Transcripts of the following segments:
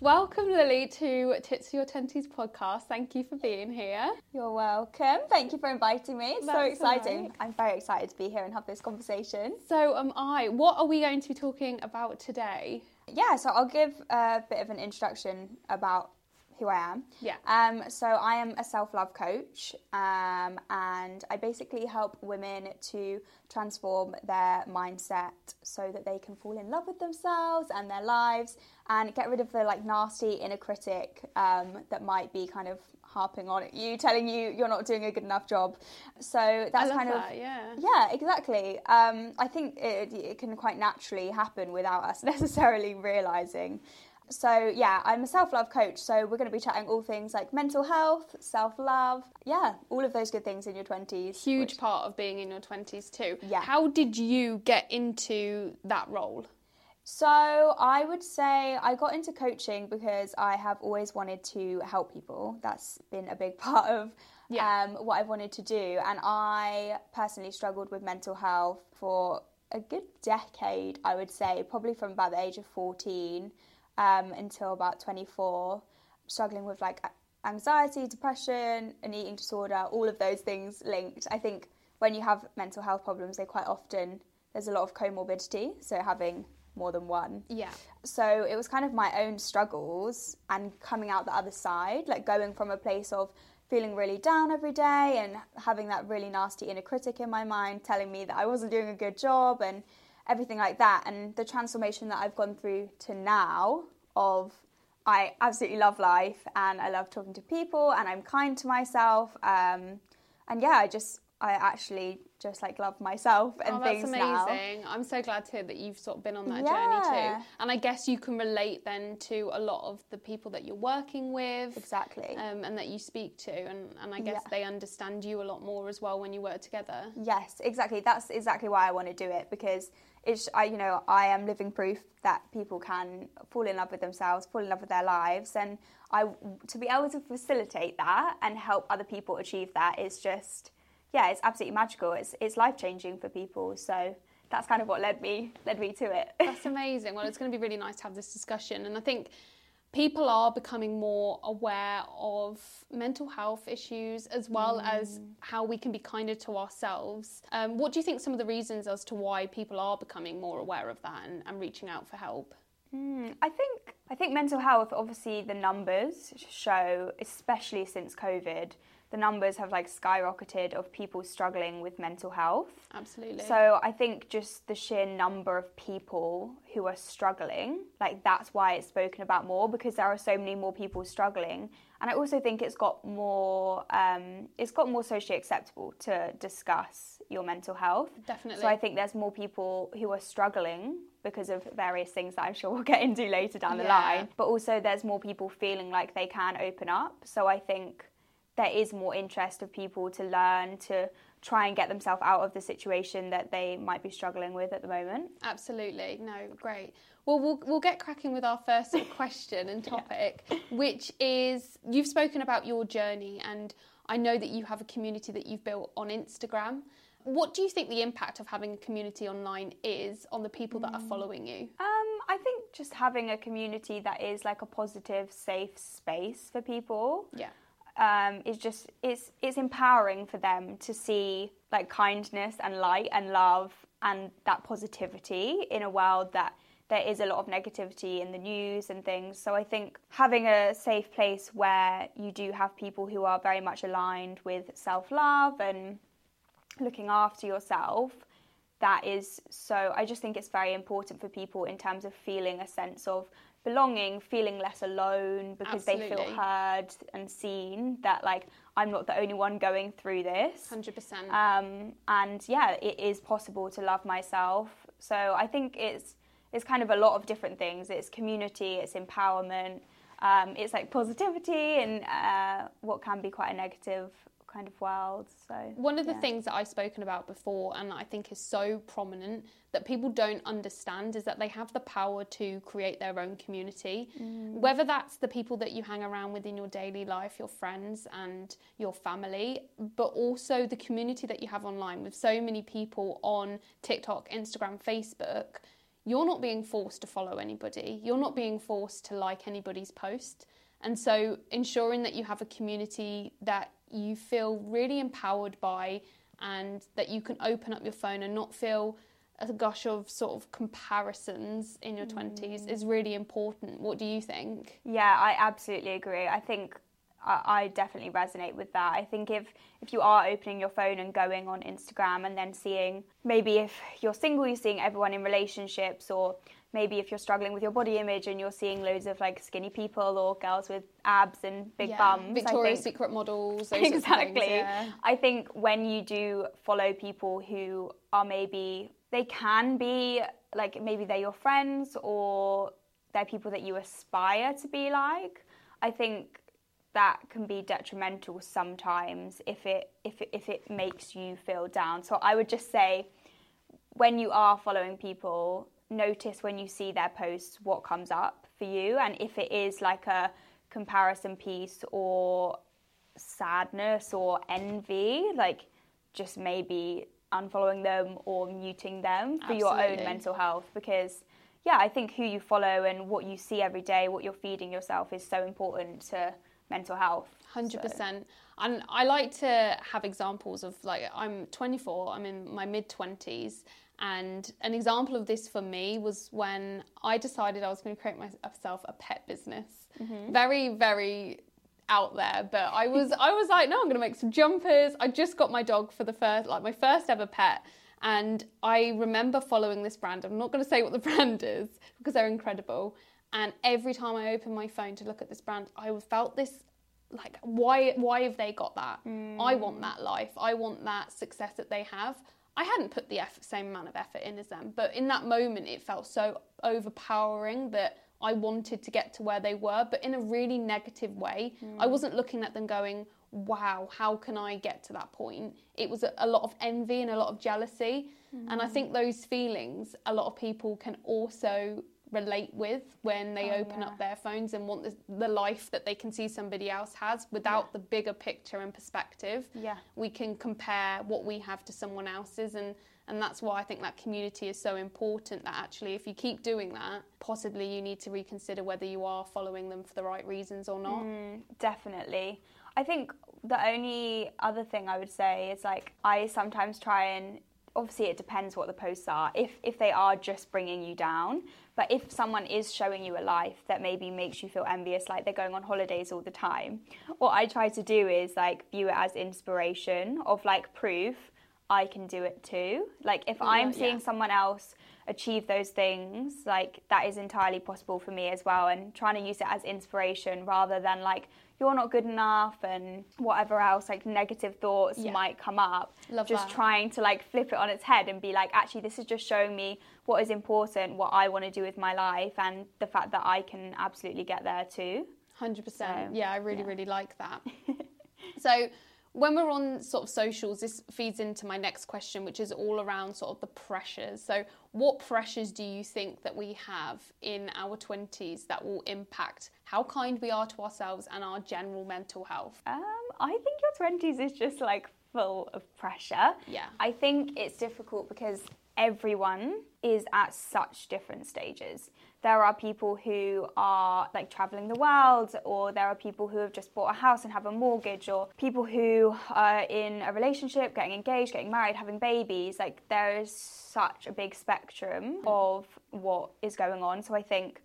Welcome, Lily, to Tips for Your Twenties podcast. Thank you for being here. You're welcome. Thank you for inviting me. It's so That's exciting. right. I'm very excited to be here and have this conversation. So am I. What are we going to be talking about today? Yeah, so I'll give a bit of an introduction about who I am. Yeah. Um, so I am a self-love coach, um, and I basically help women to transform their mindset so that they can fall in love with themselves and their lives, and get rid of the like nasty inner critic um, that might be kind of harping on at you, telling you you're not doing a good enough job. So that's love kind that, of yeah. yeah, exactly. Um, I think it, it can quite naturally happen without us necessarily realizing. So, yeah, I'm a self love coach. So, we're going to be chatting all things like mental health, self love, yeah, all of those good things in your 20s. Huge which- part of being in your 20s too. Yeah. How did you get into that role? So, I would say I got into coaching because I have always wanted to help people. That's been a big part of Yeah. um, what I've wanted to do. And I personally struggled with mental health for a good decade, I would say, probably from about the age of 14 um, until about 24, struggling with like anxiety, depression, an eating disorder, all of those things linked. I think when you have mental health problems, they quite often, there's a lot of comorbidity, so having more than one. Yeah. So it was kind of my own struggles and coming out the other side, like going from a place of feeling really down every day and having that really nasty inner critic in my mind telling me that I wasn't doing a good job and everything like that. And the transformation that I've gone through to now of I absolutely love life and I love talking to people and I'm kind to myself. Um, and yeah, I just I actually just like love myself and oh, that's things amazing. now. I'm so glad to hear that you've sort of been on that Yeah. journey too. And I guess you can relate then to a lot of the people that you're working with. Exactly. Um, and that you speak to, and, and I guess Yeah. they understand you a lot more as well when you work together. Yes, exactly. That's exactly why I want to do it because it's I you know I am living proof that people can fall in love with themselves, fall in love with their lives, and I to be able to facilitate that and help other people achieve that is just yeah, it's absolutely magical. It's it's life changing for people. So that's kind of what led me led me to it. That's amazing. Well, it's going to be really nice to have this discussion. And I think people are becoming more aware of mental health issues as well as how we can be kinder to ourselves. Um, what do you think some of the reasons as to why people are becoming more aware of that and, and reaching out for help? Hmm, I think I think mental health. Obviously, the numbers show, especially since COVID, the numbers have like skyrocketed of people struggling with mental health. Absolutely. So I think just the sheer number of people who are struggling, like that's why it's spoken about more because there are so many more people struggling. And I also think it's got more, um, it's got more socially acceptable to discuss your mental health. Definitely. So I think there's more people who are struggling because of various things that I'm sure we'll get into later down the Yeah. line. But also there's more people feeling like they can open up. So I think there is more interest of people to learn to try and get themselves out of the situation that they might be struggling with at the moment. Absolutely. No, great. Well, we'll we'll get cracking with our first question and topic, which is you've spoken about your journey, and I know that you have a community that you've built on Instagram. What do you think the impact of having a community online is on the people that are following you? Um, I think just having a community that is like a positive, safe space for people Yeah. Um, is just it's it's empowering for them to see like kindness and light and love and that positivity in a world that there is a lot of negativity in the news and things. So I think having a safe place where you do have people who are very much aligned with self love and looking after yourself that is so i just think it's very important for people in terms of feeling a sense of belonging feeling less alone because they feel heard and seen that like i'm not the only one going through this. 100%. um, and yeah it is possible to love myself. So i think it's it's kind of a lot of different things. It's community it's empowerment um, it's like positivity and uh, what can be quite a negative kind of world so One of the yeah. things that I've spoken about before, and I think is so prominent that people don't understand, is that they have the power to create their own community. Mm. Whether that's the people that you hang around with in your daily life, your friends and your family, but also the community that you have online with so many people on TikTok, Instagram, Facebook. you're not being forced to follow anybody. You're not being forced to like anybody's post. And so ensuring that you have a community that you feel really empowered by and that you can open up your phone and not feel a gush of sort of comparisons in your mm. 20s is really important. What do you think? Yeah, I absolutely agree. I think I, definitely resonate with that. I think if if you are opening your phone and going on Instagram and then seeing maybe if you're single, you're seeing everyone in relationships, or maybe if you're struggling with your body image and you're seeing loads of like skinny people or girls with abs and big yeah. bums, Victoria's Secret models, exactly. Things, yeah. I think when you do follow people who are maybe they can be like maybe they're your friends or they're people that you aspire to be like. I think that can be detrimental sometimes if it if it, if it makes you feel down. So I would just say when you are following people, notice when you see their posts what comes up for you and if it is like a comparison piece or sadness or envy, like just maybe unfollowing them or muting them for Absolutely. your own mental health because yeah, I think who you follow and what you see every day, what you're feeding yourself is so important to mental health. 100%. So. And I like to have examples of like, I'm 24, I'm in my mid 20s. And an example of this for me was when I decided I was going to create myself a pet business. Mm-hmm. Very, very out there, but I was I was like, no, I'm going to make some jumpers. I just got my dog for the first like my first ever pet, and I remember following this brand. I'm not going to say what the brand is because they're incredible. And every time I opened my phone to look at this brand, I felt this like why why have they got that? Mm. I want that life. I want that success that they have. I hadn't put the effort, same amount of effort in as them, but in that moment it felt so overpowering that I wanted to get to where they were, but in a really negative way. Mm. I wasn't looking at them going, wow, how can I get to that point? It was a, a lot of envy and a lot of jealousy. Mm. And I think those feelings, a lot of people can also relate with when they oh, open yeah. up their phones and want the, the, life that they can see somebody else has without yeah. the bigger picture and perspective. Yeah. We can compare what we have to someone else's and and that's why I think that community is so important that actually if you keep doing that, possibly you need to reconsider whether you are following them for the right reasons or not. Mm, definitely. I think the only other thing I would say is like I sometimes try and obviously it depends what the posts are. If if they are just bringing you down, but if someone is showing you a life that maybe makes you feel envious, like they're going on holidays all the time, what I try to do is like view it as inspiration of like proof I can do it too. Like if yeah, I'm seeing yeah. someone else achieve those things, like that is entirely possible for me as well. And trying to use it as inspiration rather than like you're not good enough and whatever else like negative thoughts yeah. might come up Love just that. trying to like flip it on its head and be like actually this is just showing me what is important what i want to do with my life and the fact that i can absolutely get there too 100% so, yeah i really yeah. really like that so when we're on sort of socials, this feeds into my next question, which is all around sort of the pressures. So, what pressures do you think that we have in our 20s that will impact how kind we are to ourselves and our general mental health? Um, I think your 20s is just like full of pressure. Yeah. I think it's difficult because everyone is at such different stages. There are people who are like traveling the world, or there are people who have just bought a house and have a mortgage, or people who are in a relationship, getting engaged, getting married, having babies. Like, there is such a big spectrum mm. of what is going on. So, I think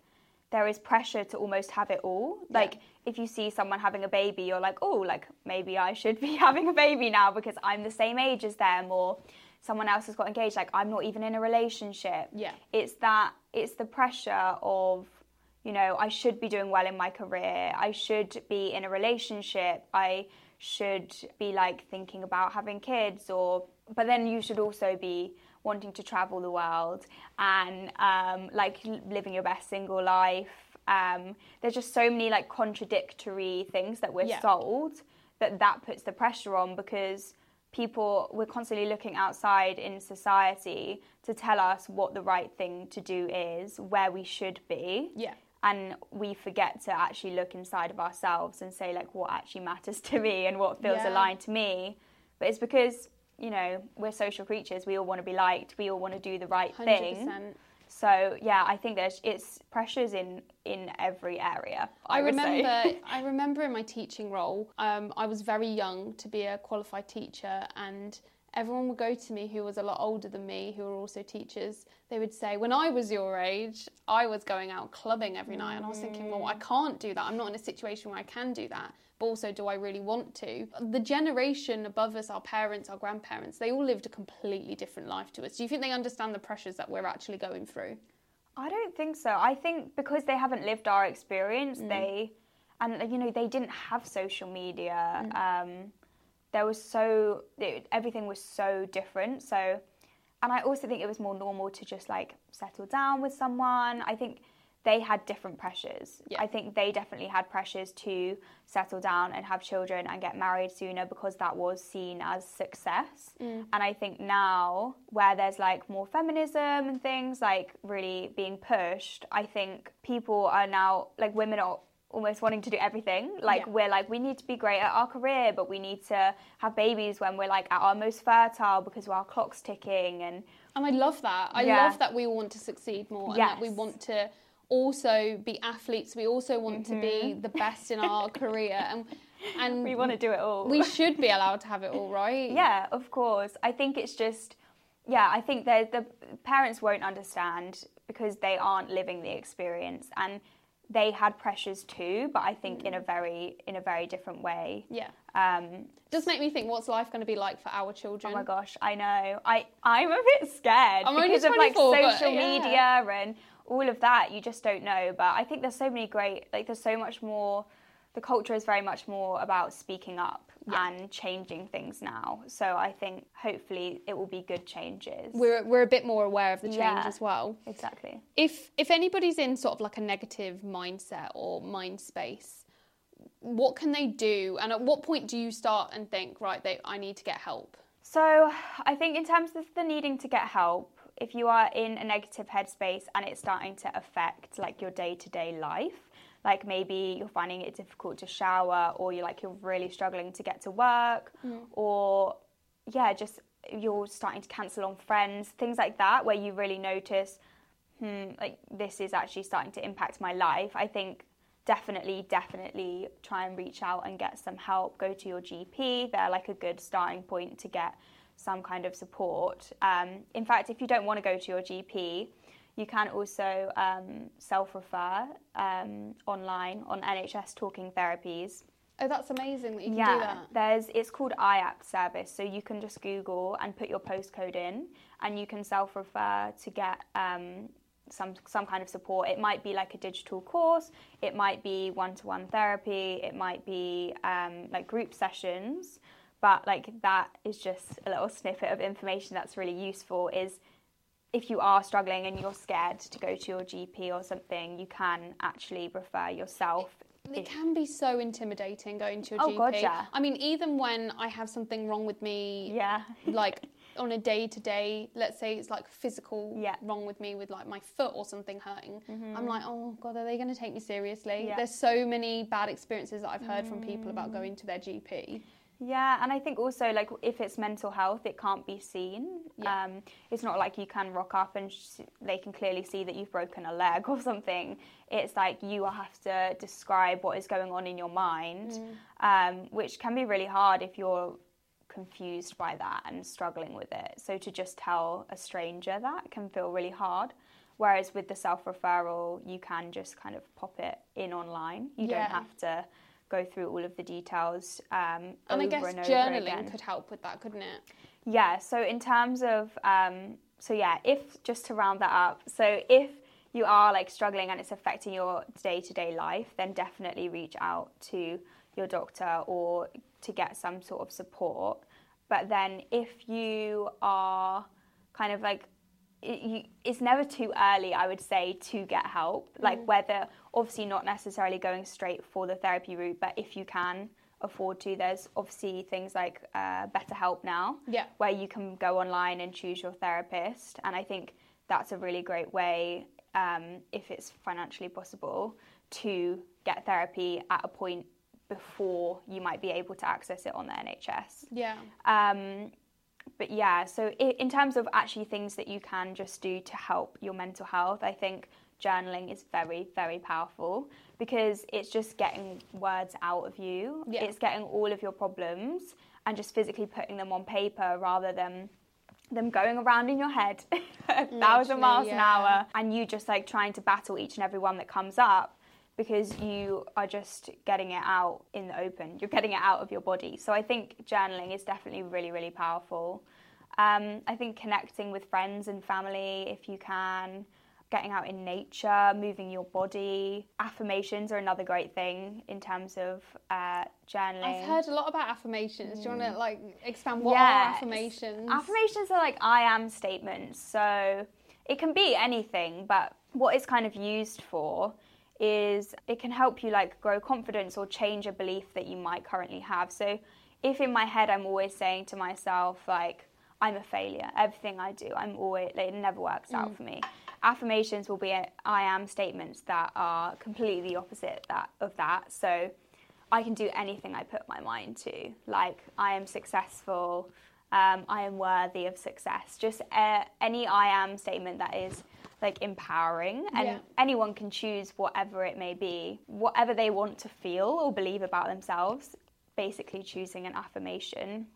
there is pressure to almost have it all. Yeah. Like if you see someone having a baby, you're like, oh, like maybe I should be having a baby now because I'm the same age as them, or someone else has got engaged like i'm not even in a relationship. Yeah. It's that it's the pressure of you know i should be doing well in my career. I should be in a relationship. I should be like thinking about having kids or but then you should also be wanting to travel the world and um, like living your best single life. Um, there's just so many like contradictory things that we're yeah. sold that that puts the pressure on because people we're constantly looking outside in society to tell us what the right thing to do is where we should be. Yeah. And we forget to actually look inside of ourselves and say like what actually matters to me and what feels yeah. aligned to me. But it's because you know we're social creatures. We all want to be liked. We all want to do the right 100%. thing So yeah, I think there's it's pressures in in every area. I, I remember. I remember in my teaching role, um, I was very young to be a qualified teacher, and everyone would go to me who was a lot older than me, who were also teachers. They would say, "When I was your age, I was going out clubbing every night," and I was thinking, "Well, I can't do that. I'm not in a situation where I can do that." But also, do I really want to? The generation above us, our parents, our grandparents, they all lived a completely different life to us. Do you think they understand the pressures that we're actually going through? I don't think so. I think because they haven't lived our experience, Mm. they and you know they didn't have social media. Mm. Um, there was so it, everything was so different. So, and I also think it was more normal to just like settle down with someone. I think they had different pressures. Yeah. I think they definitely had pressures to settle down and have children and get married sooner because that was seen as success. Mm. And I think now, where there's like more feminism and things like really being pushed, I think people are now like women are almost wanting to do everything. Like Yeah. we're like we need to be great at our career, but we need to have babies when we're like at our most fertile because our clock's ticking and And I love that. I Yeah. love that we want to succeed more and that we want to also be athletes. We also want to be Mm-hmm. the best in our career and and we want to do it all. we should be allowed to have it all, right? Yeah, of course. I think it's just, yeah, I think the parents won't understand because they aren't living the experience, and they had pressures too, but I think in a very in a very different way. Yeah. Um, Does make me think what's life going to be like for our children? oh my gosh, I know. I I'm a bit scared I'm because of like 24, but social yeah. media and all of that. You just don't know. But I think there's so many great like there's so much more. The culture is very much more about speaking up Yeah. and changing things now. So I think hopefully it will be good changes. We're we're a bit more aware of the change Yeah. as well. Exactly. If if anybody's in sort of like a negative mindset or mind space, what can they do? And at what point do you start and think, right, they, I need to get help? So I think in terms of the needing to get help, if you are in a negative headspace and it's starting to affect like your day to day life, like maybe you're finding it difficult to shower or you're like you're really struggling to get to work or yeah, just you're starting to cancel on friends, things like that, where you really notice, hmm, like this is actually starting to impact my life. I think definitely, definitely try and reach out and get some help. Go to your GP. They're like a good starting point to get some kind of support. Um, in fact, if you don't want to go to your GP, you can also um, self refer um, online on NHS Talking Therapies. Oh, that's amazing that you can Yeah, do that. there's it's called IAPT service, so you can just Google and put your postcode in, and you can self-refer to get um, some some kind of support. It might be like a digital course, it might be one-to-one therapy, it might be um, like group sessions, but like that is just a little snippet of information that's really useful. Is if you are struggling and you're scared to go to your GP or something, you can actually refer yourself. It can be so intimidating going to your Oh, GP. God, yeah. I mean, even when I have something wrong with me, Yeah. like on a day to day, let's say it's like physical Yeah. Mm-hmm. wrong with me with like my foot or something hurting, I'm like, oh God, are they going to take me seriously? Yeah. Mm. There's so many bad experiences that I've heard from people about going to their GP. Yeah, and I think also like if it's mental health, it can't be seen. Yeah. Um, it's not like you can rock up and sh- they can clearly see that you've broken a leg or something. It's like you have to describe what is going on in your mind, um, which can be really hard if you're confused by that and struggling with it. So to just tell a stranger that can feel really hard. Whereas with the self referral, you can just kind of pop it in online. You Yeah. don't have to go through all of the details. Um, And I guess and over journaling again. could help with that, couldn't it? Yeah, so in terms of, um, so yeah, if, just to round that up, so if you are like struggling and it's affecting your day to day life, then definitely reach out to your doctor or to get some sort of support. But then if you are kind of like, it, you, it's never too early, I would say, to get help. Like, whether obviously not necessarily going straight for the therapy route, but if you can afford to, there's obviously things like uh, BetterHelp now, Yeah. where you can go online and choose your therapist. And I think that's a really great way, um, if it's financially possible, to get therapy at a point before you might be able to access it on the NHS. Yeah. Um, but yeah, so in terms of actually things that you can just do to help your mental health, I think journaling is very, very powerful because it's just getting words out of you. Yeah. It's getting all of your problems and just physically putting them on paper rather than them going around in your head a thousand miles yeah. an hour and you just like trying to battle each and every one that comes up because you are just getting it out in the open. You're getting it out of your body. So I think journaling is definitely really, really powerful. Um, I think connecting with friends and family if you can, getting out in nature, moving your body. Affirmations are another great thing in terms of uh, journaling. I've heard a lot about affirmations. Mm. Do you want to like expand what yes. are affirmations? Affirmations are like I am statements. So it can be anything, but what it's kind of used for is it can help you like grow confidence or change a belief that you might currently have. So if in my head I'm always saying to myself like I'm a failure, everything I do, I'm always like, it never works out mm. for me. Affirmations will be a, I am statements that are completely the opposite that of that. So I can do anything I put my mind to. Like I am successful, um, I am worthy of success. Just uh, any I am statement that is like empowering and yeah. anyone can choose whatever it may be whatever they want to feel or believe about themselves basically choosing an affirmation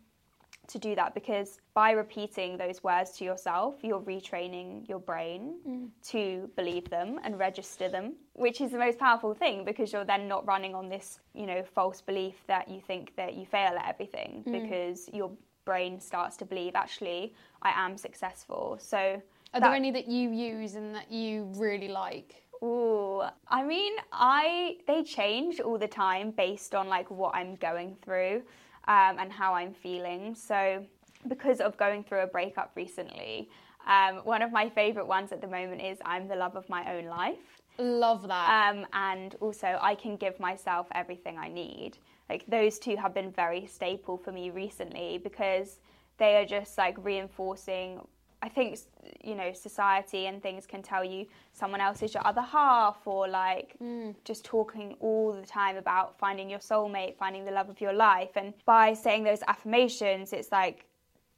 to do that because by repeating those words to yourself, you're retraining your brain mm. to believe them and register them, which is the most powerful thing because you're then not running on this, you know, false belief that you think that you fail at everything mm. because your brain starts to believe actually I am successful. So are that, there any that you use and that you really like? Ooh, I mean, I they change all the time based on like what I'm going through um, and how I'm feeling. So, because of going through a breakup recently, um, one of my favourite ones at the moment is "I'm the love of my own life." Love that. Um, and also, I can give myself everything I need. Like those two have been very staple for me recently because they are just like reinforcing I think you know society and things can tell you someone else is your other half or like mm. just talking all the time about finding your soulmate, finding the love of your life and by saying those affirmations it's like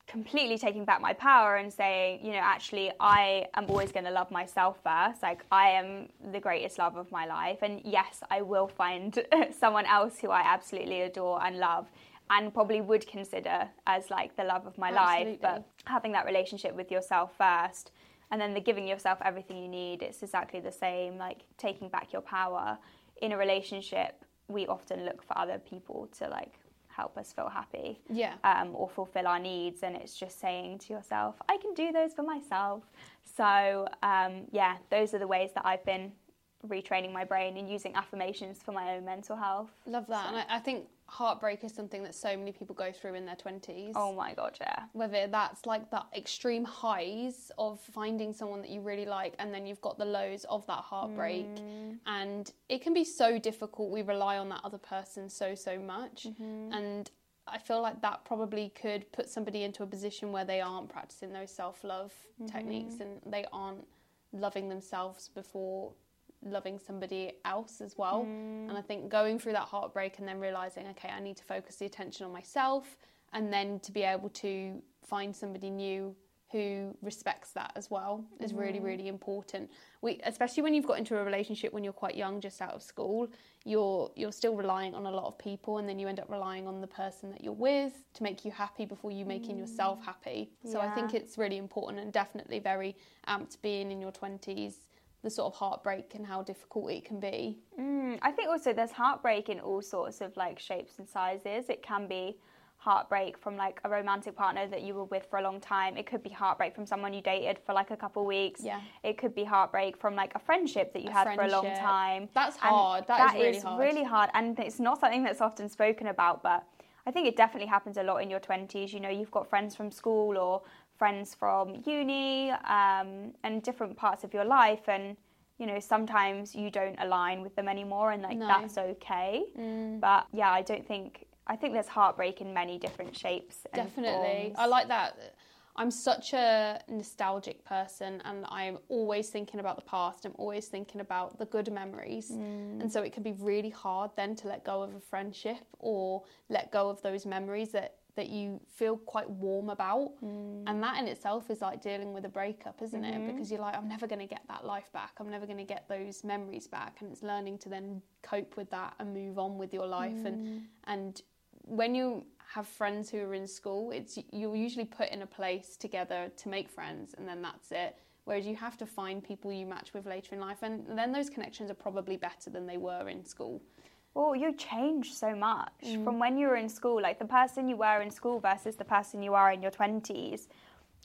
completely taking back my power and saying, you know, actually I am always going to love myself first. Like I am the greatest love of my life and yes, I will find someone else who I absolutely adore and love and probably would consider as like the love of my Absolutely. life but having that relationship with yourself first and then the giving yourself everything you need it's exactly the same like taking back your power in a relationship we often look for other people to like help us feel happy yeah um, or fulfill our needs and it's just saying to yourself i can do those for myself so um, yeah those are the ways that i've been retraining my brain and using affirmations for my own mental health love that so. and I, I think heartbreak is something that so many people go through in their 20s. Oh my god, yeah. Whether that's like the extreme highs of finding someone that you really like and then you've got the lows of that heartbreak mm. and it can be so difficult. We rely on that other person so so much mm-hmm. and I feel like that probably could put somebody into a position where they aren't practicing those self-love mm-hmm. techniques and they aren't loving themselves before loving somebody else as well. Mm. And I think going through that heartbreak and then realizing, okay, I need to focus the attention on myself and then to be able to find somebody new who respects that as well is mm. really really important we especially when you've got into a relationship when you're quite young just out of school you're you're still relying on a lot of people and then you end up relying on the person that you're with to make you happy before you making mm. yourself happy so yeah. i think it's really important and definitely very amped being in your 20s the sort of heartbreak and how difficult it can be. Mm, I think also there's heartbreak in all sorts of like shapes and sizes. It can be heartbreak from like a romantic partner that you were with for a long time. It could be heartbreak from someone you dated for like a couple of weeks. Yeah. It could be heartbreak from like a friendship that you a had friendship. for a long time. That's hard. That, that is really hard. really hard. And it's not something that's often spoken about, but I think it definitely happens a lot in your 20s. You know, you've got friends from school or friends from uni um, and different parts of your life and you know sometimes you don't align with them anymore and like no. that's okay mm. but yeah i don't think i think there's heartbreak in many different shapes definitely i like that i'm such a nostalgic person and i'm always thinking about the past i'm always thinking about the good memories mm. and so it can be really hard then to let go of a friendship or let go of those memories that that you feel quite warm about. Mm. And that in itself is like dealing with a breakup, isn't mm-hmm. it? Because you're like, I'm never going to get that life back. I'm never going to get those memories back. And it's learning to then cope with that and move on with your life. Mm. And, and when you have friends who are in school, it's you're usually put in a place together to make friends, and then that's it. Whereas you have to find people you match with later in life, and then those connections are probably better than they were in school. Well, you change so much mm. from when you were in school. Like the person you were in school versus the person you are in your 20s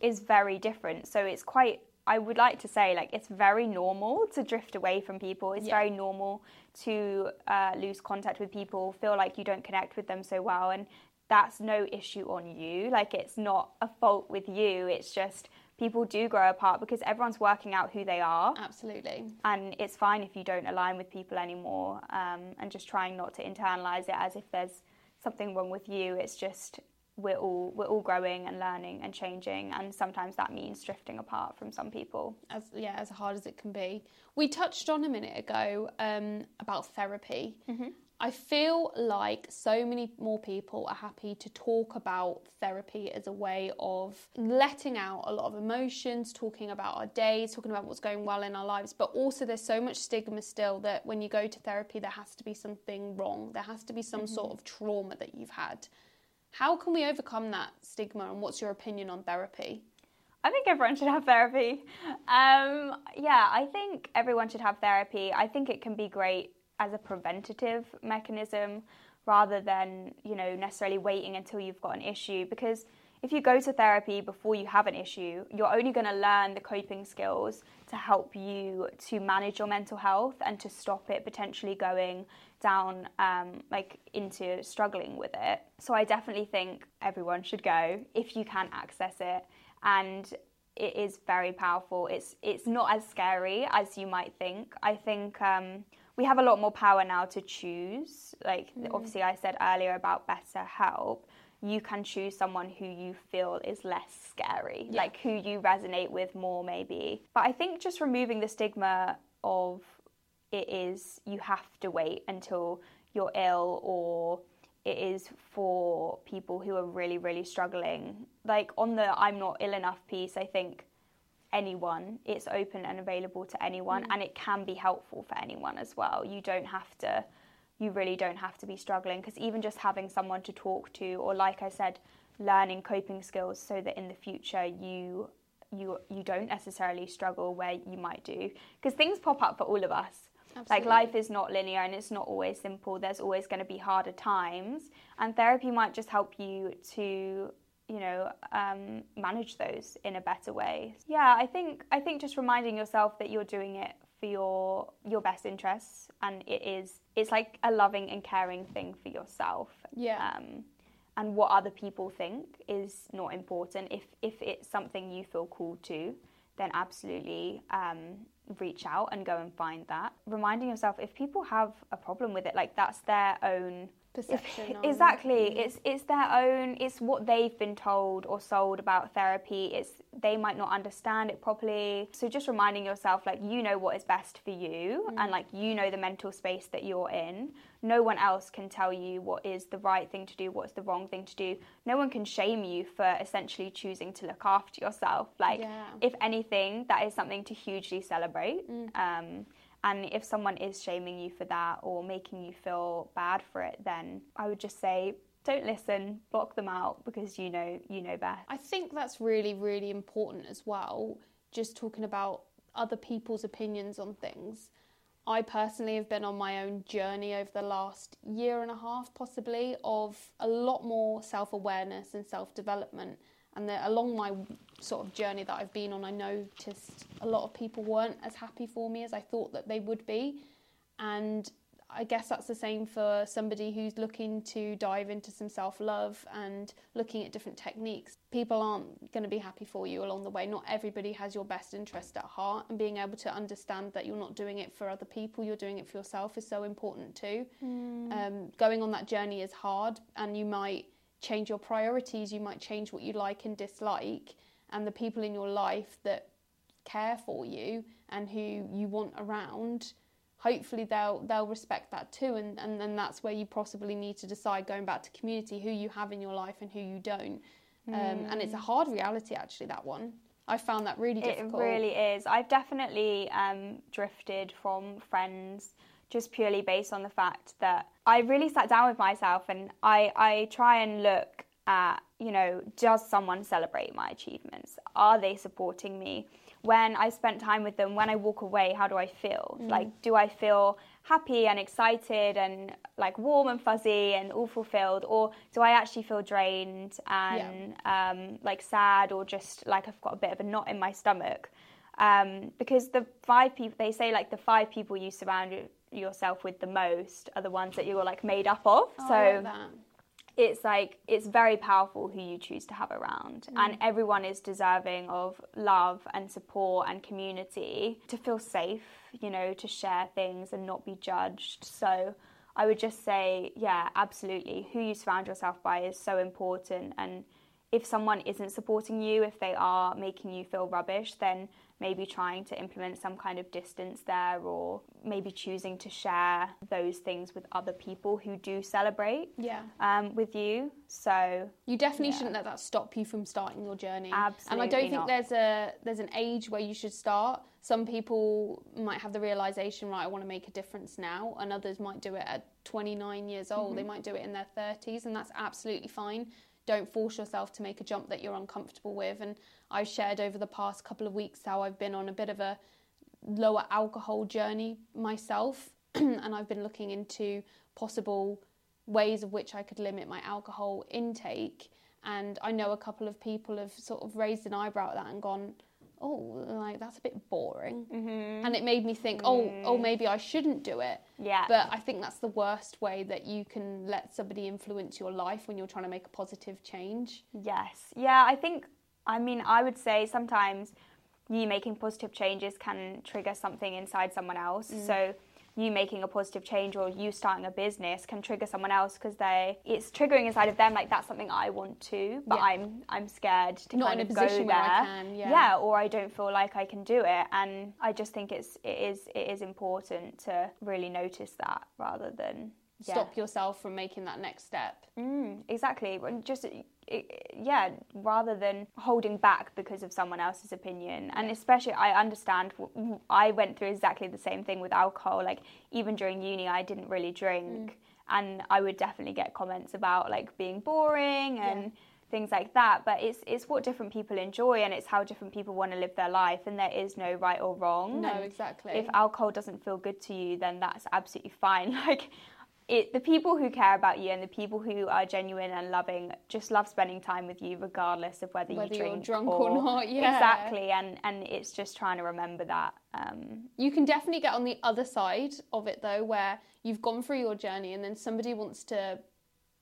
is very different. So it's quite, I would like to say, like it's very normal to drift away from people. It's yeah. very normal to uh, lose contact with people, feel like you don't connect with them so well. And that's no issue on you. Like it's not a fault with you. It's just people do grow apart because everyone's working out who they are. Absolutely. And it's fine if you don't align with people anymore um, and just trying not to internalize it as if there's something wrong with you. It's just we're all we're all growing and learning and changing and sometimes that means drifting apart from some people as yeah as hard as it can be we touched on a minute ago um, about therapy mm-hmm. I feel like so many more people are happy to talk about therapy as a way of letting out a lot of emotions, talking about our days, talking about what's going well in our lives. But also, there's so much stigma still that when you go to therapy, there has to be something wrong, there has to be some mm-hmm. sort of trauma that you've had. How can we overcome that stigma, and what's your opinion on therapy? I think everyone should have therapy. Um, yeah, I think everyone should have therapy. I think it can be great as a preventative mechanism rather than you know necessarily waiting until you've got an issue. Because if you go to therapy before you have an issue you're only going to learn the coping skills to help you to manage your mental health and to stop it potentially going down um, like into struggling with it. So i definitely think everyone should go if you can access it. And it is very powerful. It's it's not as scary as you might think. I think um, we have a lot more power now to choose. Like mm. obviously I said earlier about BetterHelp. You can choose someone who you feel is less scary, yeah. like who you resonate with more, maybe. But I think just removing the stigma of it is you have to wait until you're ill or it is for people who are really, really struggling. Like on the I'm not ill enough piece, I think anyone. It's open and available to anyone, mm. and it can be helpful for anyone as well. You don't have to, you really don't have to be struggling because even just having someone to talk to, or like I said, learning coping skills so that in the future you you you don't necessarily struggle where you might do because things pop up for all of us. Absolutely. Like life is not linear and it's not always simple. There's always going to be harder times, and therapy might just help you to you know um, manage those in a better way. Yeah i think i think just reminding yourself that you're doing it for your your best interests and it is it's like a loving and caring thing for yourself. Yeah. Um, and what other people think is not important. If if it's something you feel called to then absolutely um, reach out and go and find that. Reminding yourself if people have a problem with it like that's their own perception. Exactly, it's it's their own. It's what they've been told or sold about therapy. It's they might not understand it properly. So just reminding yourself, like you know what is best for you, mm. and like you know the mental space that you're in. No one else can tell you what is the right thing to do, what's the wrong thing to do. No one can shame you for essentially choosing to look after yourself. Like, yeah. if anything, that is something to hugely celebrate. Mm. Um, and if someone is shaming you for that or making you feel bad for it, then I would just say don't listen, block them out because you know you know best. I think that's really really important as well. Just talking about other people's opinions on things. I personally have been on my own journey over the last year and a half, possibly, of a lot more self awareness and self development. And the, along my sort of journey that I've been on, I noticed a lot of people weren't as happy for me as I thought that they would be. And I guess that's the same for somebody who's looking to dive into some self love and looking at different techniques. People aren't going to be happy for you along the way. Not everybody has your best interest at heart, and being able to understand that you're not doing it for other people, you're doing it for yourself is so important too. Mm. Um, going on that journey is hard, and you might change your priorities, you might change what you like and dislike, and the people in your life that care for you and who you want around hopefully they'll they'll respect that too and, and then that's where you possibly need to decide going back to community who you have in your life and who you don't um, and it's a hard reality actually that one I found that really difficult. It really is. I've definitely um, drifted from friends just purely based on the fact that I really sat down with myself and I, I try and look at, you know, does someone celebrate my achievements? Are they supporting me? When I spent time with them, when I walk away, how do I feel? Mm. Like, do I feel happy and excited and like warm and fuzzy and all fulfilled or do i actually feel drained and yeah. um, like sad or just like i've got a bit of a knot in my stomach um, because the five people they say like the five people you surround yourself with the most are the ones that you're like made up of oh, so it's like it's very powerful who you choose to have around. Mm. and everyone is deserving of love and support and community to feel safe you know to share things and not be judged. So i would just say yeah absolutely. Who you surround yourself by is so important. And if someone isn't supporting you if they are making you feel rubbish then maybe trying to implement some kind of distance there or maybe choosing to share those things with other people who do celebrate yeah. um, with you. So you definitely yeah. shouldn't let that stop you from starting your journey. Absolutely and I don't not. think there's a there's an age where you should start. Some people might have the realization, right, I want to make a difference now, and others might do it at 29 years old. Mm-hmm. They might do it in their 30s, and that's absolutely fine don't force yourself to make a jump that you're uncomfortable with. And I've shared over the past couple of weeks how I've been on a bit of a lower alcohol journey myself, and I've been looking into possible ways of which I could limit my alcohol intake. And I know a couple of people have sort of raised an eyebrow at that and gone, oh, like that's a bit boring. Mm-hmm. And it made me think, oh, mm. oh, maybe I shouldn't do it. Yeah. But I think that's the worst way that you can let somebody influence your life when you're trying to make a positive change. Yes. Yeah, I think, I mean, I would say sometimes you making positive changes can trigger something inside someone else. Mm. So you making a positive change or you starting a business can trigger someone else because they it's triggering inside of them like that's something I want to but yeah. I'm I'm scared to Not kind of go there can, yeah. yeah or I don't feel like I can do it and I just think it's it is it is important to really notice that rather than yeah. stop yourself from making that next step mm, exactly just yeah, rather than holding back because of someone else's opinion. And especially, I understand, I went through exactly the same thing with alcohol. Like, even during uni, I didn't really drink. Mm. And I would definitely get comments about like being boring and yeah. things like that. But it's it's what different people enjoy and it's how different people want to live their life. And there is no right or wrong. No, and exactly. If alcohol doesn't feel good to you, then that's absolutely fine. Like it, the people who care about you and the people who are genuine and loving just love spending time with you regardless of whether, whether you drink are drunk or, or, not yeah exactly and and it's just trying to remember that um, you can definitely get on the other side of it though where you've gone through your journey and then somebody wants to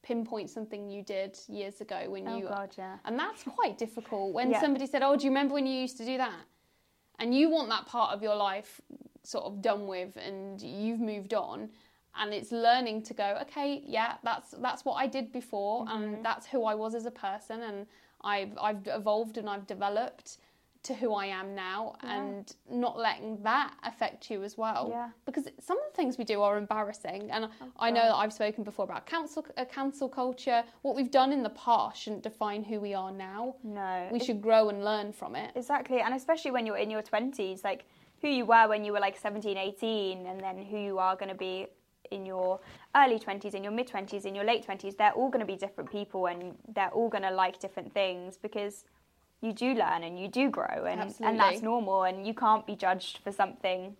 pinpoint something you did years ago when you oh you God, yeah. and that's quite difficult when yeah. somebody said oh do you remember when you used to do that and you want that part of your life sort of done with and you've moved on and it's learning to go okay yeah that's that's what i did before mm-hmm. and that's who i was as a person and i've i've evolved and i've developed to who i am now yeah. and not letting that affect you as well yeah. because some of the things we do are embarrassing and i know that i've spoken before about cancel uh, cancel culture what we've done in the past shouldn't define who we are now no we should grow and learn from it exactly and especially when you're in your 20s like who you were when you were like 17 18 and then who you are going to be in your early 20s, in your mid 20s, in your late 20s, they're all going to be different people and they're all going to like different things because you do learn and you do grow and, and that's normal and you can't be judged for something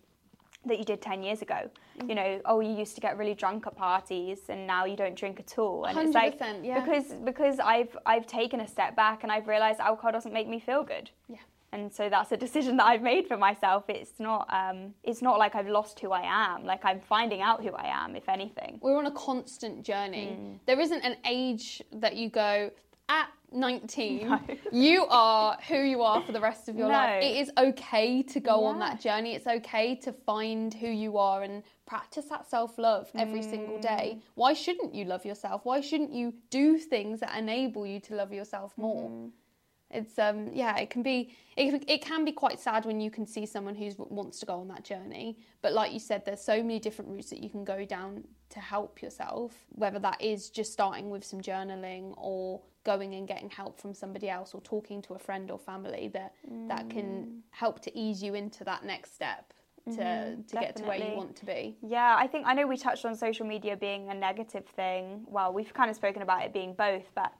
that you did 10 years ago. Mm-hmm. You know, oh, you used to get really drunk at parties and now you don't drink at all. And it's like yeah. because because I've I've taken a step back and I've realized alcohol doesn't make me feel good. Yeah and so that's a decision that I've made for myself. It's not um, it's not like I've lost who I am. Like I'm finding out who I am, if anything. We're on a constant journey. Mm. There isn't an age that you go at 19 no. you are who you are for the rest of your no. life it is okay to go yeah. on that journey it's okay to find who you are and practice that self-love every mm. single day why shouldn't you love yourself why shouldn't you do things that enable you to love yourself more mm it's um yeah it can be it, it can be quite sad when you can see someone who wants to go on that journey but like you said there's so many different routes that you can go down to help yourself whether that is just starting with some journaling or going and getting help from somebody else or talking to a friend or family that mm. that can mm. help to ease you into that next step to, mm-hmm, to get to where you want to be. Yeah, I think I know we touched on social media being a negative thing. Well, we've kind of spoken about it being both, but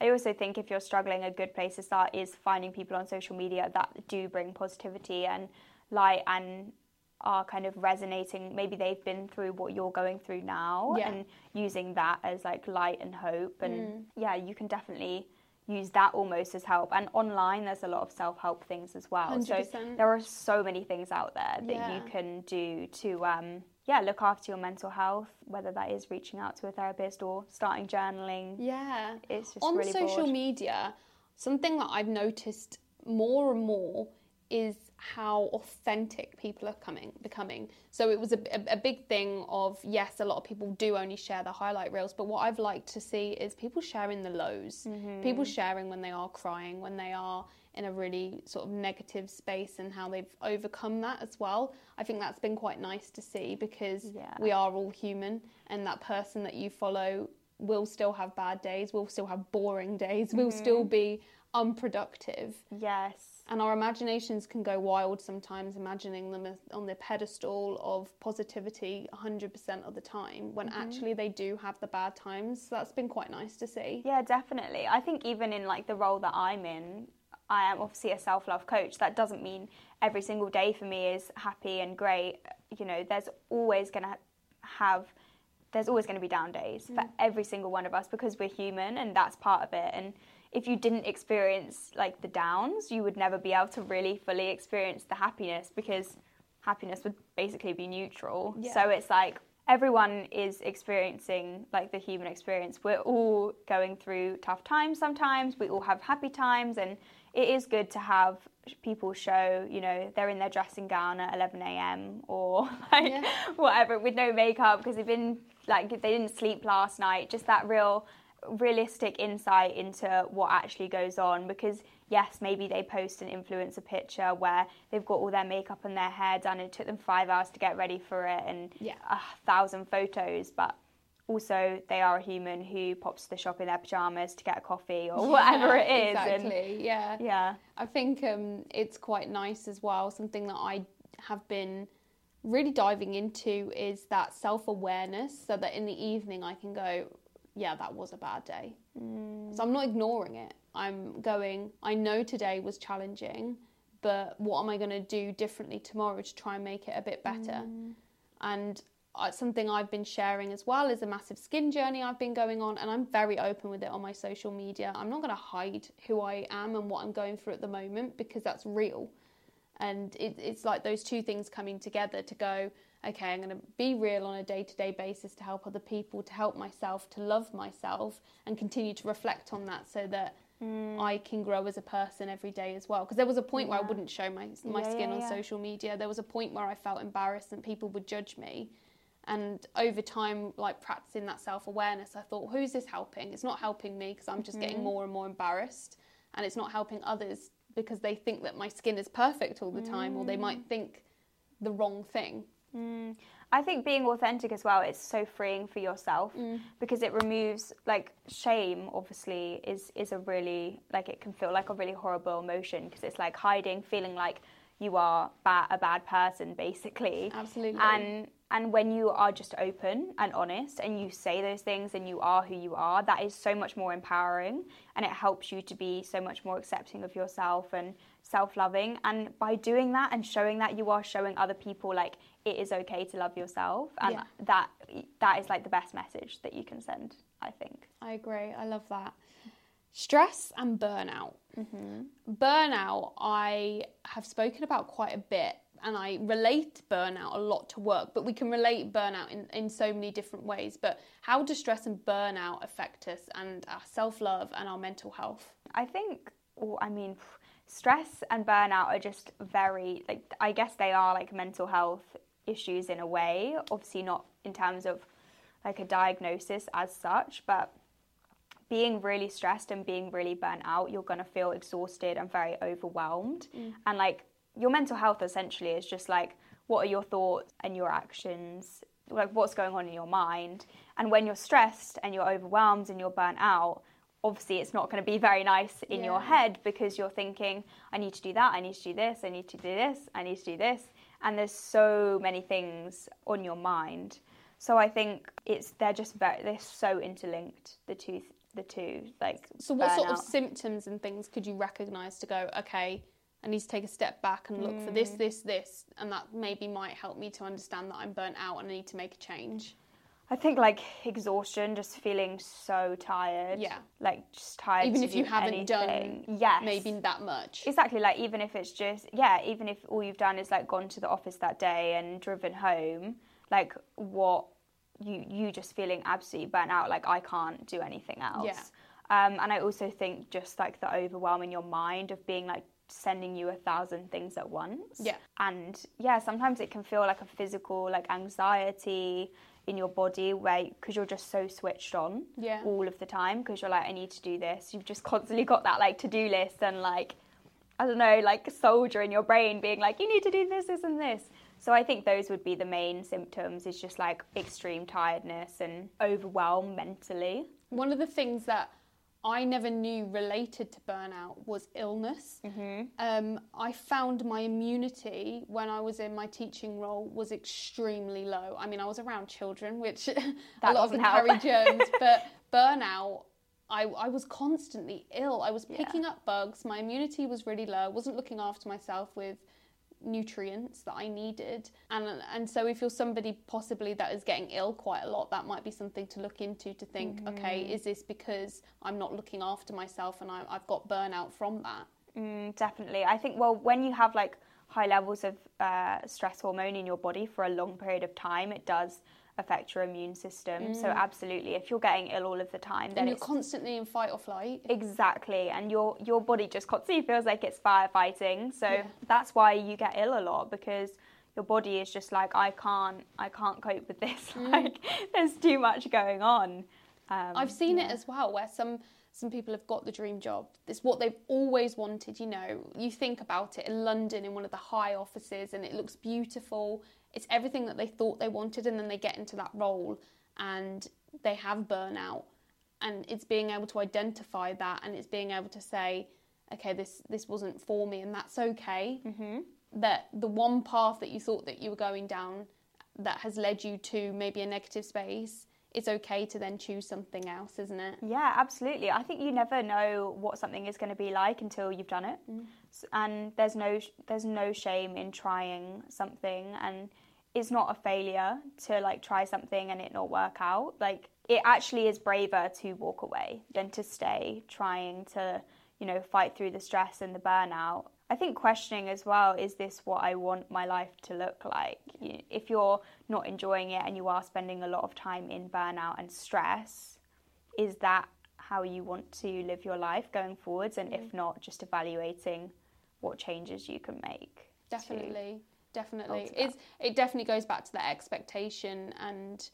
I also think if you're struggling, a good place to start is finding people on social media that do bring positivity and light and are kind of resonating. Maybe they've been through what you're going through now yeah. and using that as like light and hope. And mm. yeah, you can definitely use that almost as help. And online, there's a lot of self help things as well. 100%. So there are so many things out there that yeah. you can do to. Um, yeah, look after your mental health, whether that is reaching out to a therapist or starting journaling. Yeah. It's just On really social media, something that I've noticed more and more is how authentic people are coming becoming. So it was a, a, a, big thing of yes, a lot of people do only share the highlight reels, but what I've liked to see is people sharing the lows, mm-hmm. people sharing when they are crying, when they are in a really sort of negative space, and how they've overcome that as well. I think that's been quite nice to see because yeah. we are all human, and that person that you follow will still have bad days, will still have boring days, mm-hmm. will still be unproductive. Yes and our imaginations can go wild sometimes imagining them on the pedestal of positivity 100% of the time when mm-hmm. actually they do have the bad times so that's been quite nice to see yeah definitely i think even in like the role that i'm in i am obviously a self-love coach that doesn't mean every single day for me is happy and great you know there's always going to have there's always going to be down days mm. for every single one of us because we're human and that's part of it and if you didn't experience like the downs, you would never be able to really fully experience the happiness because happiness would basically be neutral. Yeah. So it's like everyone is experiencing like the human experience. We're all going through tough times sometimes. We all have happy times and it is good to have people show, you know, they're in their dressing gown at 11 a.m. or like yeah. whatever with no makeup because they've been like they didn't sleep last night. Just that real realistic insight into what actually goes on because yes maybe they post an influencer picture where they've got all their makeup and their hair done and it took them five hours to get ready for it and yeah. a thousand photos but also they are a human who pops to the shop in their pajamas to get a coffee or whatever yeah, it is exactly and, yeah yeah i think um, it's quite nice as well something that i have been really diving into is that self-awareness so that in the evening i can go yeah, that was a bad day. Mm. So I'm not ignoring it. I'm going, I know today was challenging, but what am I going to do differently tomorrow to try and make it a bit better? Mm. And something I've been sharing as well is a massive skin journey I've been going on, and I'm very open with it on my social media. I'm not going to hide who I am and what I'm going through at the moment because that's real. And it, it's like those two things coming together to go, okay, I'm going to be real on a day to day basis to help other people, to help myself, to love myself, and continue to reflect on that so that mm. I can grow as a person every day as well. Because there was a point yeah. where I wouldn't show my, my yeah, skin yeah, on social media. There was a point where I felt embarrassed and people would judge me. And over time, like practicing that self awareness, I thought, who's this helping? It's not helping me because I'm just mm-hmm. getting more and more embarrassed. And it's not helping others because they think that my skin is perfect all the time, mm. or they might mm. think the wrong thing. Mm. I think being authentic as well is so freeing for yourself mm. because it removes like shame. Obviously, is is a really like it can feel like a really horrible emotion because it's like hiding, feeling like you are ba- a bad person, basically. Absolutely. And and when you are just open and honest and you say those things and you are who you are, that is so much more empowering and it helps you to be so much more accepting of yourself and self loving. And by doing that and showing that, you are showing other people like it is okay to love yourself. And yeah. that that is like the best message that you can send, I think. I agree. I love that. Stress and burnout. Mm-hmm. Burnout, I have spoken about quite a bit and I relate burnout a lot to work, but we can relate burnout in, in so many different ways. But how does stress and burnout affect us and our self love and our mental health? I think, well, I mean, stress and burnout are just very, like, I guess they are like mental health issues in a way. Obviously, not in terms of like a diagnosis as such, but being really stressed and being really burnt out, you're going to feel exhausted and very overwhelmed. Mm. And like your mental health essentially is just like what are your thoughts and your actions, like what's going on in your mind. And when you're stressed and you're overwhelmed and you're burnt out, obviously it's not going to be very nice in your head because you're thinking, I need to do that, I need to do this, I need to do this, I need to do this. And there's so many things on your mind. So I think it's they're just very they're so interlinked the two the two like So, what sort of symptoms and things could you recognise to go, okay, I need to take a step back and look for Mm. this, this, this, and that maybe might help me to understand that I'm burnt out and I need to make a change? I think like exhaustion, just feeling so tired. Yeah. Like just tired. Even if you haven't anything. done yeah maybe that much. Exactly, like even if it's just yeah, even if all you've done is like gone to the office that day and driven home, like what you you just feeling absolutely burnt out, like I can't do anything else. Yeah. Um, and I also think just like the overwhelm in your mind of being like sending you a thousand things at once. Yeah. And yeah, sometimes it can feel like a physical like anxiety in your body where because you're just so switched on Yeah. all of the time because you're like I need to do this. You've just constantly got that like to-do list and like I don't know, like a soldier in your brain being like, you need to do this, this, and this. So I think those would be the main symptoms is just like extreme tiredness and overwhelm mentally. One of the things that I never knew related to burnout was illness. Mm-hmm. Um, I found my immunity when I was in my teaching role was extremely low. I mean, I was around children, which a That lot of them doesn't carry help. germs, but burnout. I, I was constantly ill. I was Yeah. picking up bugs. My immunity was really low. I wasn't looking after myself with nutrients that I needed. And and so if you're somebody possibly that is getting ill quite a lot, that might be something to look into to think, okay, Mm-hmm. is this because I'm not looking after myself and I, I've got burnout from that? Mm, definitely. I think, well, when you have like high levels of uh, stress hormone in your body for a long period of time, it does affect your immune system. So, absolutely, if you're getting ill all of the time, then And you're constantly in fight or flight. Exactly, and your your body just constantly feels like it's firefighting. So Yeah. that's why you get ill a lot because your body is just like I can't I can't cope with this. Like there's too much going on. Um, I've seen it as well, where some some people have got the dream job. It's what they've always wanted. You know, you think about it in London in one of the high offices, and it looks beautiful. It's everything that they thought they wanted, and then they get into that role, and they have burnout. And it's being able to identify that, and it's being able to say, okay, this this wasn't for me, and that's okay. Mm-hmm. That the one path that you thought that you were going down that has led you to maybe a negative space, it's okay to then choose something else, isn't it? Yeah, absolutely. I think you never know what something is going to be like until you've done it, S- and there's no there's no shame in trying something, and it's not a failure to like try something and it not work out. Like it actually is braver to walk away than to stay trying to you know fight through the stress and the burnout. I think questioning as well is this what I want my life to look like? If you're not enjoying it and you are spending a lot of time in burnout and stress, is that how you want to live your life going forwards and if mm. not just evaluating what changes you can make to- Definitely, definitely. alter that. It's it definitely goes back to the expectation and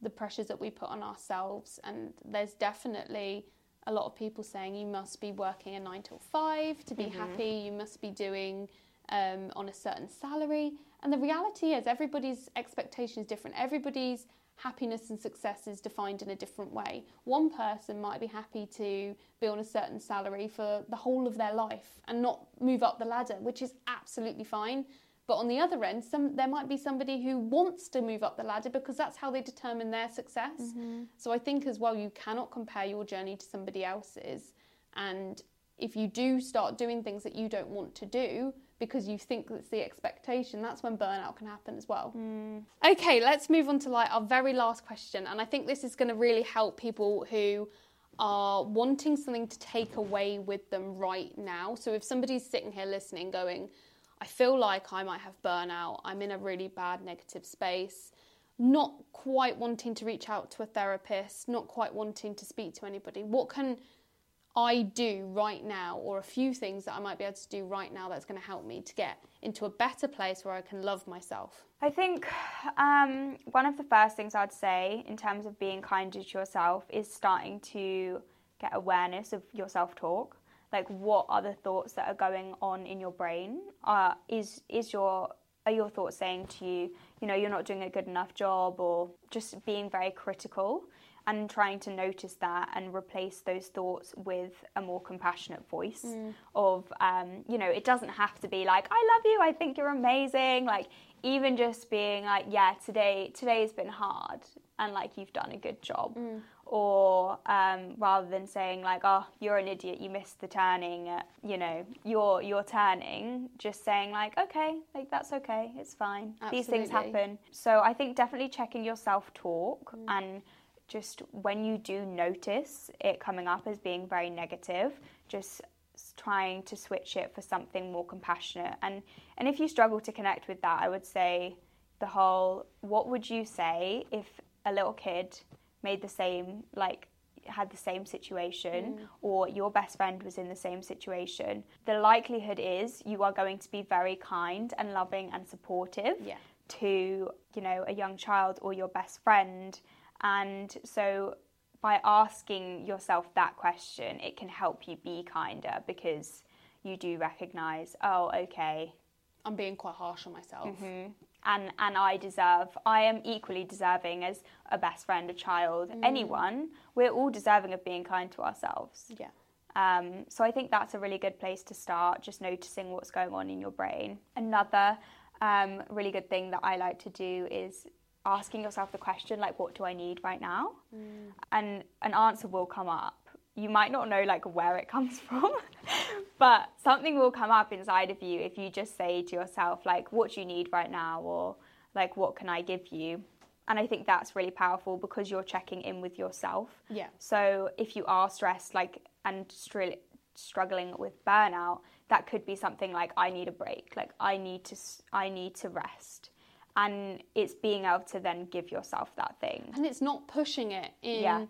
the pressures that we put on ourselves. And there's definitely a lot of people saying you must be working a nine till five to be Mm-hmm. happy. You must be doing um, on a certain salary. And the reality is, everybody's expectation is different. Everybody's happiness and success is defined in a different way. One person might be happy to be on a certain salary for the whole of their life and not move up the ladder, which is absolutely fine. But on the other end, some there might be somebody who wants to move up the ladder because that's how they determine their success. Mm-hmm. So I think as well you cannot compare your journey to somebody else's. And if you do start doing things that you don't want to do because you think that's the expectation, that's when burnout can happen as well. Mm. Okay, let's move on to like our very last question. And I think this is going to really help people who are wanting something to take away with them right now. So if somebody's sitting here listening going, I feel like I might have burnout, I'm in a really bad negative space, not quite wanting to reach out to a therapist, not quite wanting to speak to anybody, what can I do right now, or a few things that I might be able to do right now that's going to help me to get into a better place where I can love myself? I think um, one of the first things I'd say in terms of being kinder to yourself is starting to get awareness of your self talk. Like, what are the thoughts that are going on in your brain? Uh, is is your are your thoughts saying to you, you know, you're not doing a good enough job, or just being very critical? And trying to notice that and replace those thoughts with a more compassionate voice mm. of um, you know it doesn't have to be like i love you i think you're amazing like even just being like yeah today today's been hard and like you've done a good job mm. or um, rather than saying like oh you're an idiot you missed the turning uh, you know you're you're turning just saying like okay like that's okay it's fine Absolutely. these things happen so i think definitely checking your self talk mm. and just when you do notice it coming up as being very negative just trying to switch it for something more compassionate and and if you struggle to connect with that i would say the whole what would you say if a little kid made the same like had the same situation mm. or your best friend was in the same situation the likelihood is you are going to be very kind and loving and supportive yeah. to you know a young child or your best friend and so by asking yourself that question, it can help you be kinder because you do recognize, oh, okay. I'm being quite harsh on myself. Mm-hmm. And, and I deserve, I am equally deserving as a best friend, a child, mm. anyone. We're all deserving of being kind to ourselves. Yeah. Um, so I think that's a really good place to start, just noticing what's going on in your brain. Another um, really good thing that I like to do is asking yourself the question like what do i need right now? Mm. and an answer will come up. You might not know like where it comes from but something will come up inside of you if you just say to yourself like what do you need right now? Or like what can i give you? And i think that's really powerful because you're checking in with yourself. Yeah. So if you are stressed like and str- struggling with burnout that could be something like i need a break. Like i need to i need to rest and it's being able to then give yourself that thing. And it's not pushing it in yeah.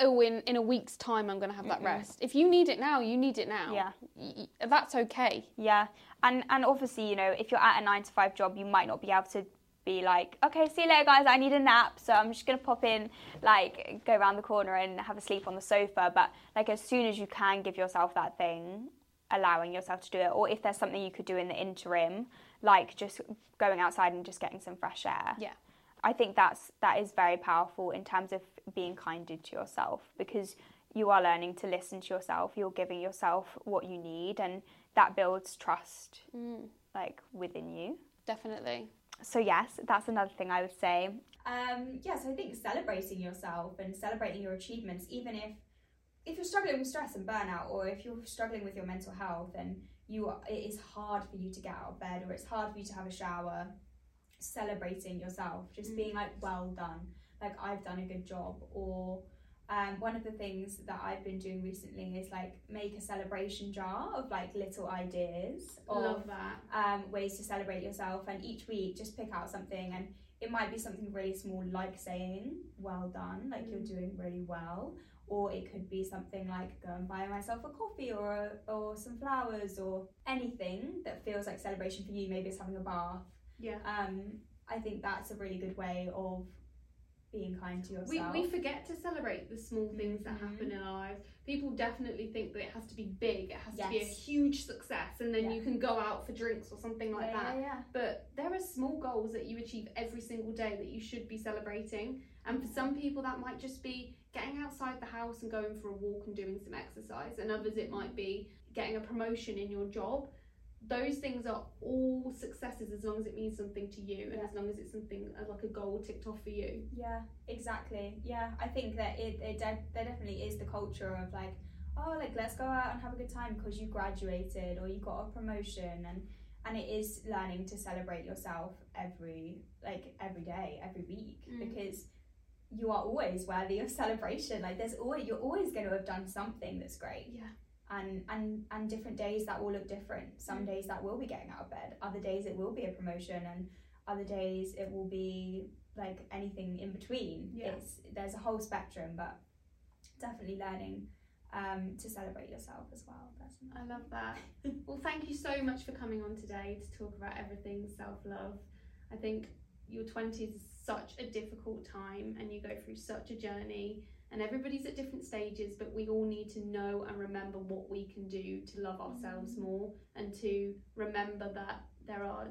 oh in, in a week's time i'm going to have that mm rest. If you need it now you need it now. Yeah. Y- that's okay. Yeah. And and obviously you know if you're at a 9 to 5 job you might not be able to be like, okay, see you later, guys. I need a nap, so I'm just gonna pop in, like, go around the corner and have a sleep on the sofa. But like, as soon as you can give yourself that thing, allowing yourself to do it, or if there's something you could do in the interim, like just going outside and just getting some fresh air. Yeah. I think that's that is very powerful in terms of being kinder to yourself because you are learning to listen to yourself. You're giving yourself what you need, and that builds trust, mm. like within you. Definitely. So yes, that's another thing I would say. Um, yes, yeah, so I think celebrating yourself and celebrating your achievements, even if if you're struggling with stress and burnout, or if you're struggling with your mental health and you are, it is hard for you to get out of bed or it's hard for you to have a shower celebrating yourself just mm. being like well done like i've done a good job or um, one of the things that I've been doing recently is like make a celebration jar of like little ideas of Um, ways to celebrate yourself, and each week just pick out something, and it might be something really small, like saying "well done," like mm. you're doing really well, or it could be something like go and buy myself a coffee or or some flowers or anything that feels like celebration for you. Maybe it's having a bath. Yeah. Um, I think that's a really good way of being kind to yourself. We, we forget to celebrate the small things mm-hmm. that happen in our lives. People definitely think that it has to be big, it has yes. to be a huge success, and then yeah. you can go out for drinks or something like yeah, that. Yeah. But there are small goals that you achieve every single day that you should be celebrating. And for some people, that might just be getting outside the house and going for a walk and doing some exercise, and others it might be getting a promotion in your job. Those things are all successes as long as it means something to you and yeah. as long as it's something uh, like a goal ticked off for you. Yeah, exactly. Yeah, I think that it, it de- there definitely is the culture of like, oh, like let's go out and have a good time because you graduated or you got a promotion and and it is learning to celebrate yourself every like every day every week mm. because you are always worthy of celebration. Like there's always you're always going to have done something that's great. Yeah. And and and different days that will look different. Some mm. days that will be getting out of bed. Other days it will be a promotion, and other days it will be like anything in between. Yeah. It's there's a whole spectrum, but definitely learning um, to celebrate yourself as well. I love that. well, thank you so much for coming on today to talk about everything self love. I think your 20s is such a difficult time and you go through such a journey and everybody's at different stages, but we all need to know and remember what we can do to love ourselves Mm. more and to remember that there are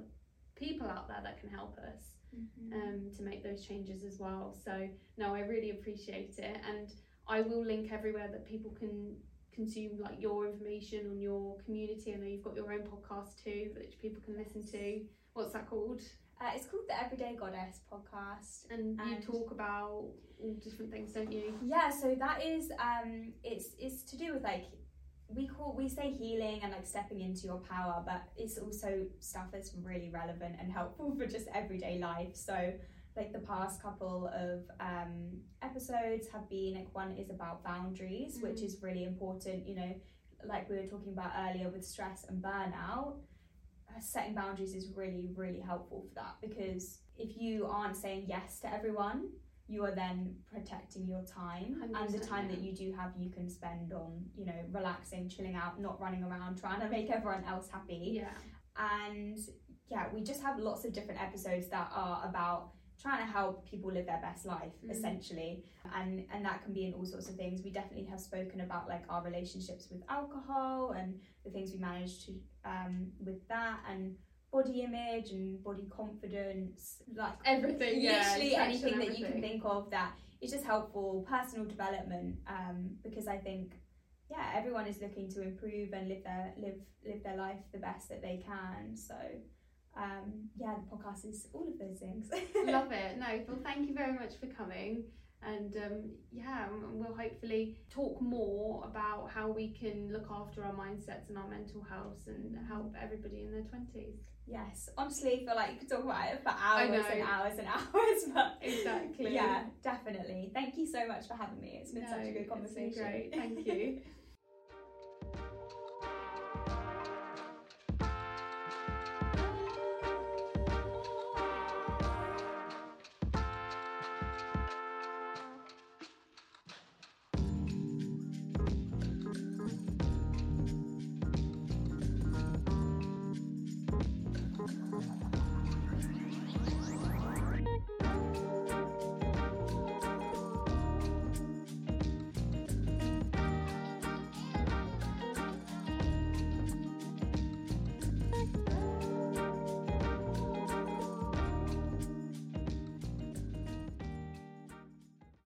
people out there that can help us Mm-hmm. um, to make those changes as well. So, no, I really appreciate it, and I will link everywhere that people can consume like your information on your community. I know you've got your own podcast too, which people can listen to. What's that called? Uh, it's called the Everyday Goddess podcast. And you talk about all different things, don't you? Yeah, so that is um, it's it's to do with like we call we say healing and like stepping into your power, but it's also stuff that's really relevant and helpful for just everyday life. So like the past couple of um, episodes have been like one is about boundaries, which Mhm. is really important. You know, like we were talking about earlier with stress and burnout. Uh, Setting boundaries is really, really helpful for that because if you aren't saying yes to everyone, you are then protecting your time and the 100%, time that you do have you can spend on you know relaxing chilling out not running around trying to make everyone else happy Yeah. and yeah we just have lots of different episodes that are about trying to help people live their best life Mhm. essentially and and that can be in all sorts of things we definitely have spoken about like our relationships with alcohol and the things we managed to um with that and body image and body confidence like Everything, yeah. literally anything that you can think of that is just helpful personal development um, because i think yeah everyone is looking to improve and live their live live their life the best that they can so um, yeah the podcast is all of those things Love it. No, well, thank you very much for coming. And um, yeah, we'll hopefully talk more about how we can look after our mindsets and our mental health and help everybody in their 20s. yes honestly I feel like you could talk about it for hours and hours and hours but Exactly. yeah definitely thank you so much for having me it's been such a No, good it's been conversation great. Thank you.